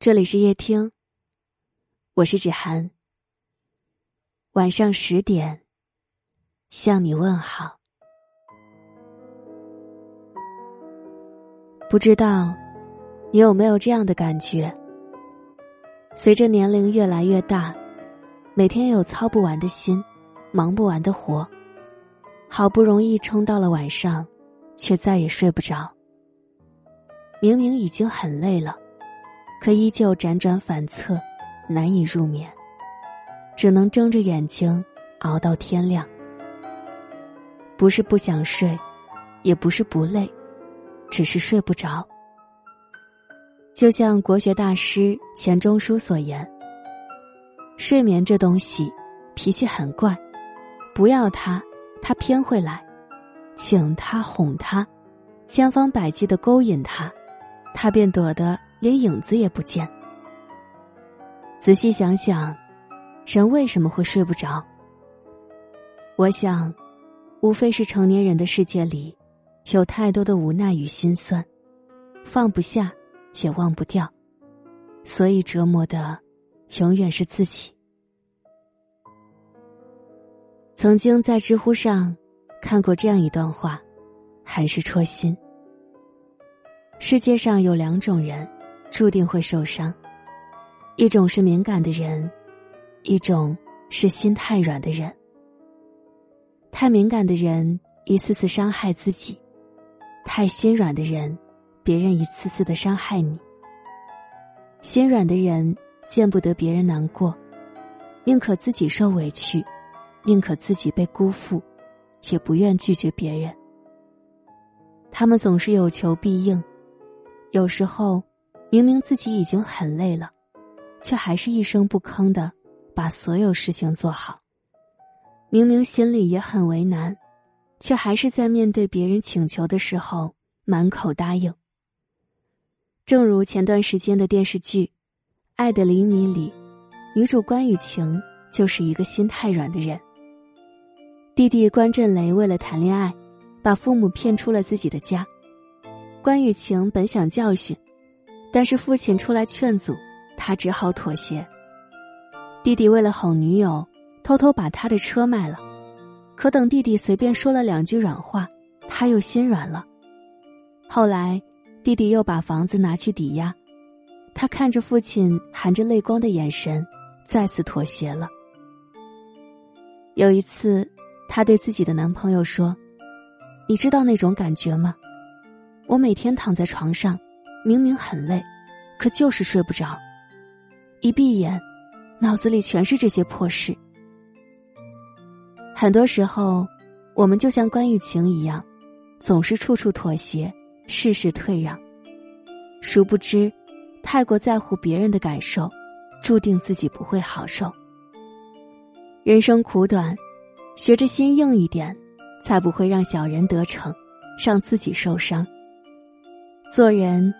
这里是夜听，我是芷涵。晚上十点，向你问好。不知道你有没有这样的感觉？随着年龄越来越大，每天有操不完的心，忙不完的活，好不容易撑到了晚上，却再也睡不着。明明已经很累了。可依旧辗转反侧，难以入眠，只能睁着眼睛熬到天亮。不是不想睡，也不是不累，只是睡不着。就像国学大师钱钟书所言：“睡眠这东西，脾气很怪，不要他，他偏会来；请他哄他，千方百计的勾引他，他便躲得。”连影子也不见。仔细想想，人为什么会睡不着？我想，无非是成年人的世界里，有太多的无奈与心酸，放不下，也忘不掉，所以折磨的，永远是自己。曾经在知乎上看过这样一段话，很是戳心。世界上有两种人。注定会受伤，一种是敏感的人，一种是心太软的人。太敏感的人一次次伤害自己，太心软的人，别人一次次的伤害你。心软的人见不得别人难过，宁可自己受委屈，宁可自己被辜负，也不愿拒绝别人。他们总是有求必应，有时候。明明自己已经很累了，却还是一声不吭的把所有事情做好。明明心里也很为难，却还是在面对别人请求的时候满口答应。正如前段时间的电视剧《爱的厘米》里，女主关雨晴就是一个心太软的人。弟弟关震雷为了谈恋爱，把父母骗出了自己的家。关雨晴本想教训。但是父亲出来劝阻，他只好妥协。弟弟为了哄女友，偷偷把他的车卖了。可等弟弟随便说了两句软话，他又心软了。后来，弟弟又把房子拿去抵押，他看着父亲含着泪光的眼神，再次妥协了。有一次，他对自己的男朋友说：“你知道那种感觉吗？我每天躺在床上。”明明很累，可就是睡不着。一闭眼，脑子里全是这些破事。很多时候，我们就像关玉晴一样，总是处处妥协，事事退让。殊不知，太过在乎别人的感受，注定自己不会好受。人生苦短，学着心硬一点，才不会让小人得逞，让自己受伤。做人。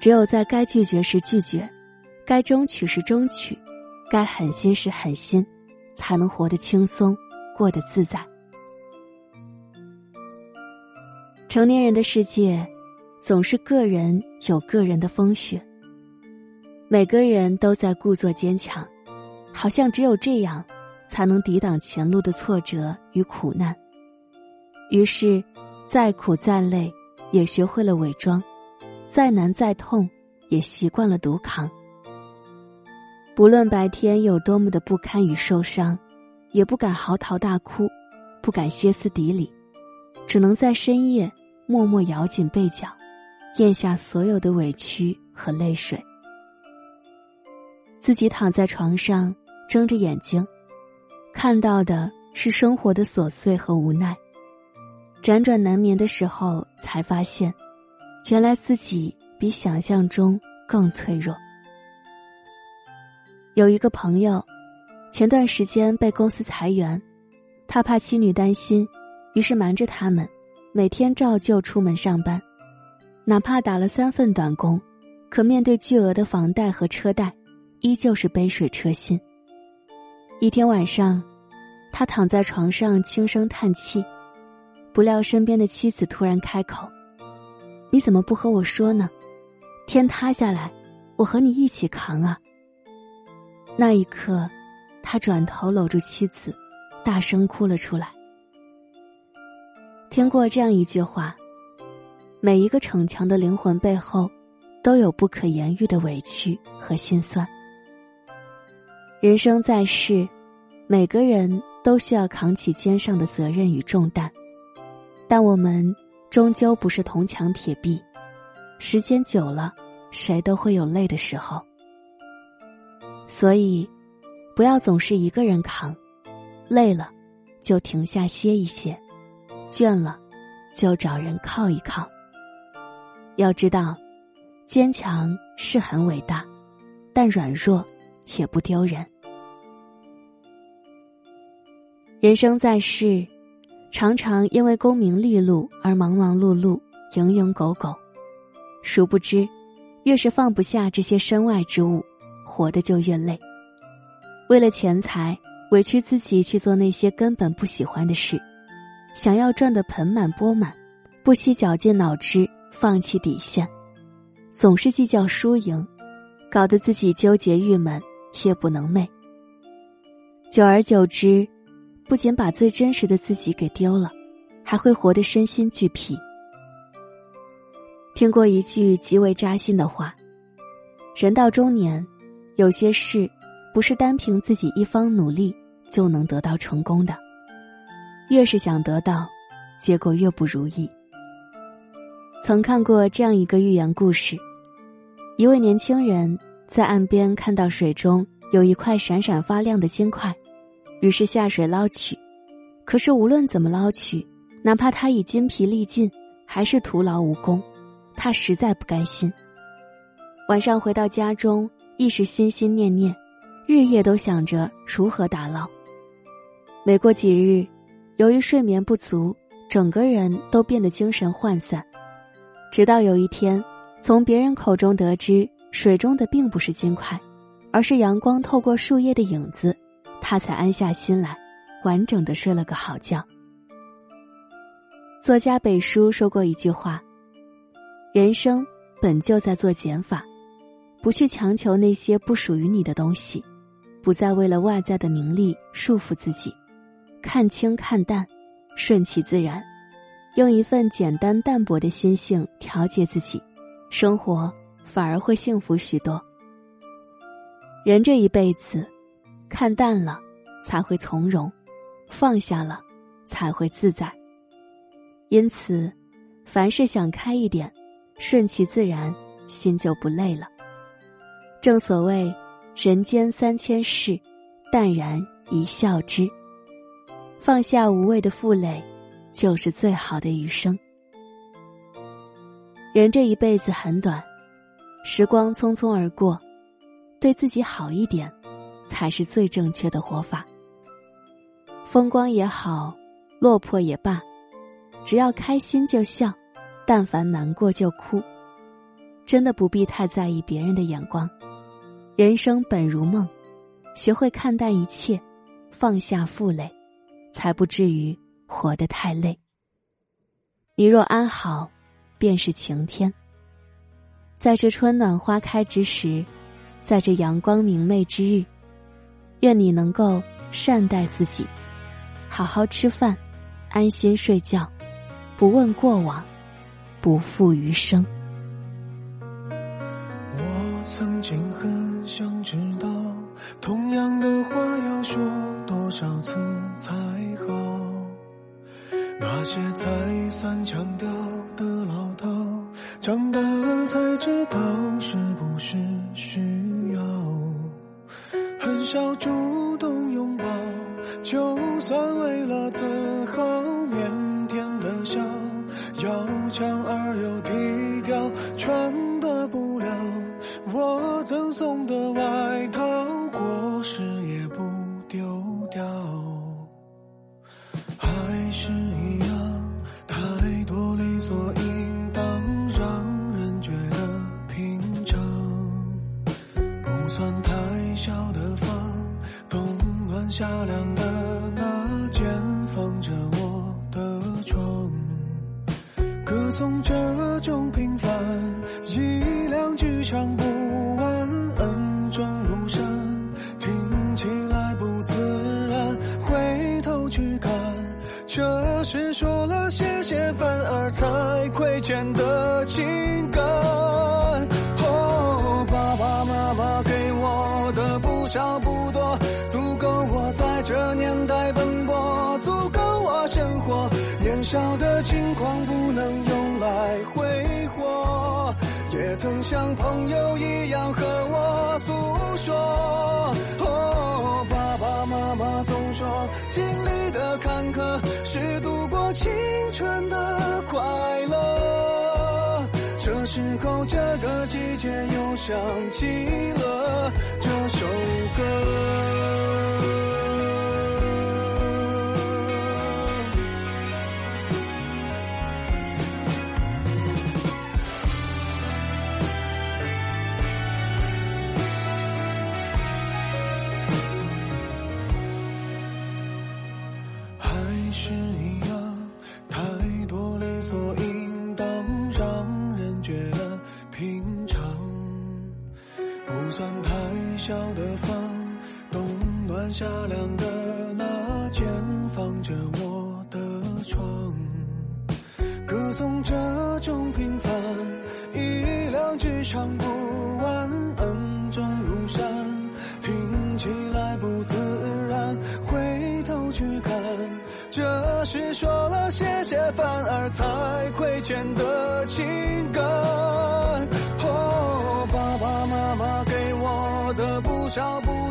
只有在该拒绝时拒绝，该争取时争取，该狠心时狠心，才能活得轻松，过得自在。成年人的世界，总是个人有个人的风雪。每个人都在故作坚强，好像只有这样，才能抵挡前路的挫折与苦难。于是，再苦再累，也学会了伪装。再难再痛，也习惯了独扛。不论白天有多么的不堪与受伤，也不敢嚎啕大哭，不敢歇斯底里，只能在深夜默默咬紧被角，咽下所有的委屈和泪水。自己躺在床上，睁着眼睛，看到的是生活的琐碎和无奈。辗转难眠的时候，才发现。原来自己比想象中更脆弱。有一个朋友，前段时间被公司裁员，他怕妻女担心，于是瞒着他们，每天照旧出门上班，哪怕打了三份短工，可面对巨额的房贷和车贷，依旧是杯水车薪。一天晚上，他躺在床上轻声叹气，不料身边的妻子突然开口。你怎么不和我说呢？天塌下来，我和你一起扛啊。”那一刻，他转头搂住妻子，大声哭了出来。听过这样一句话：“每一个逞强的灵魂背后，都有不可言喻的委屈和心酸。”人生在世，每个人都需要扛起肩上的责任与重担，但我们终究不是铜墙铁壁，时间久了，谁都会有累的时候。所以，不要总是一个人扛，累了就停下歇一歇。倦了，就找人靠一靠。要知道，坚强是很伟大，但软弱也不丢人。人生在世，常常因为功名利禄而忙忙碌碌、蝇营狗苟，殊不知，越是放不下这些身外之物，活得就越累。为了钱财，委屈自己去做那些根本不喜欢的事。想要赚得盆满钵满，不惜绞尽脑汁，放弃底线，总是计较输赢，搞得自己纠结郁闷，夜不能寐。久而久之，不仅把最真实的自己给丢了，还会活得身心俱疲。听过一句极为扎心的话：人到中年，有些事不是单凭自己一方努力就能得到成功的。越是想得到，结果越不如意。曾看过这样一个寓言故事：一位年轻人在岸边看到水中有一块闪闪发亮的金块，于是下水捞取。可是无论怎么捞取，哪怕他已筋疲力尽，还是徒劳无功。他实在不甘心。晚上回到家中，一时心心念念，日夜都想着如何打捞。没过几日。由于睡眠不足，整个人都变得精神涣散。直到有一天，从别人口中得知水中的并不是金块，而是阳光透过树叶的影子，他才安下心来，完整的睡了个好觉。作家北叔说过一句话：“人生本就在做减法，不去强求那些不属于你的东西，不再为了外在的名利束缚自己。”看清看淡，顺其自然，用一份简单淡泊的心性调节自己，生活反而会幸福许多。人这一辈子，看淡了才会从容，放下了才会自在。因此，凡事想开一点，顺其自然，心就不累了。正所谓，人间三千事，淡然一笑之。放下无谓的负累，就是最好的余生。人这一辈子很短，时光匆匆而过，对自己好一点，才是最正确的活法。风光也好，落魄也罢，只要开心就笑，但凡难过就哭，真的不必太在意别人的眼光。人生本如梦，学会看淡一切，放下负累。才不至于活得太累。你若安好，便是晴天。在这春暖花开之时，在这阳光明媚之日，愿你能够善待自己，好好吃饭，安心睡觉，不问过往，不负余生。我曾经很想知道，同样的话要说多少次才好。那些再三强调的老套，长大了才知道是不是需要。很起来不自然回头去看。这是说了谢谢反而才亏欠的情感。哦爸爸妈妈给我的不少不多足够我在这年代奔波足够我生活。年少的轻狂不能用来挥霍也曾像朋友一样和我诉说。妈妈总说，经历的坎坷是度过青春的快乐。这时候，这个季节又想起了这首歌。夏凉的那间，放着我的床，歌颂这种平凡，一两句唱不完，恩重如山，听起来不自然，回头去看，这是说了谢谢，反而才亏欠的情感。哦，爸爸妈妈给我的不少不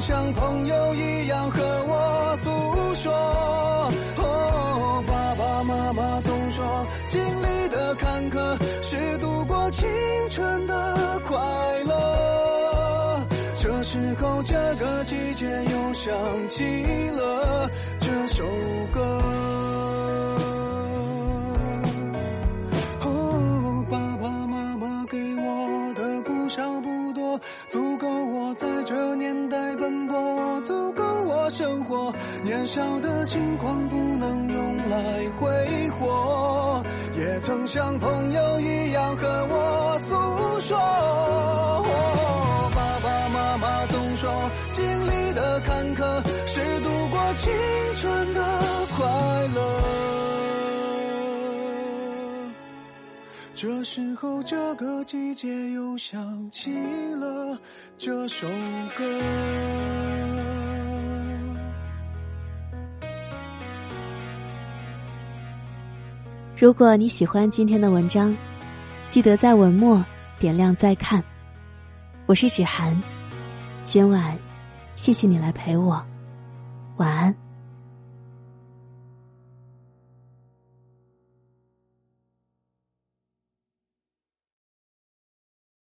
像朋友一样和我诉说。哦，爸爸妈妈总说，经历的坎坷是度过青春的快乐。这时候，这个季节又想起了这首歌。生活。年少的轻狂不能用来挥霍，也曾像朋友一样和我诉说。爸爸妈妈总说，经历的坎坷是度过青春的快乐。这时候，这个季节又想起了这首歌。如果你喜欢今天的文章，记得在文末点亮再看。我是芷涵，今晚谢谢你来陪我，晚安。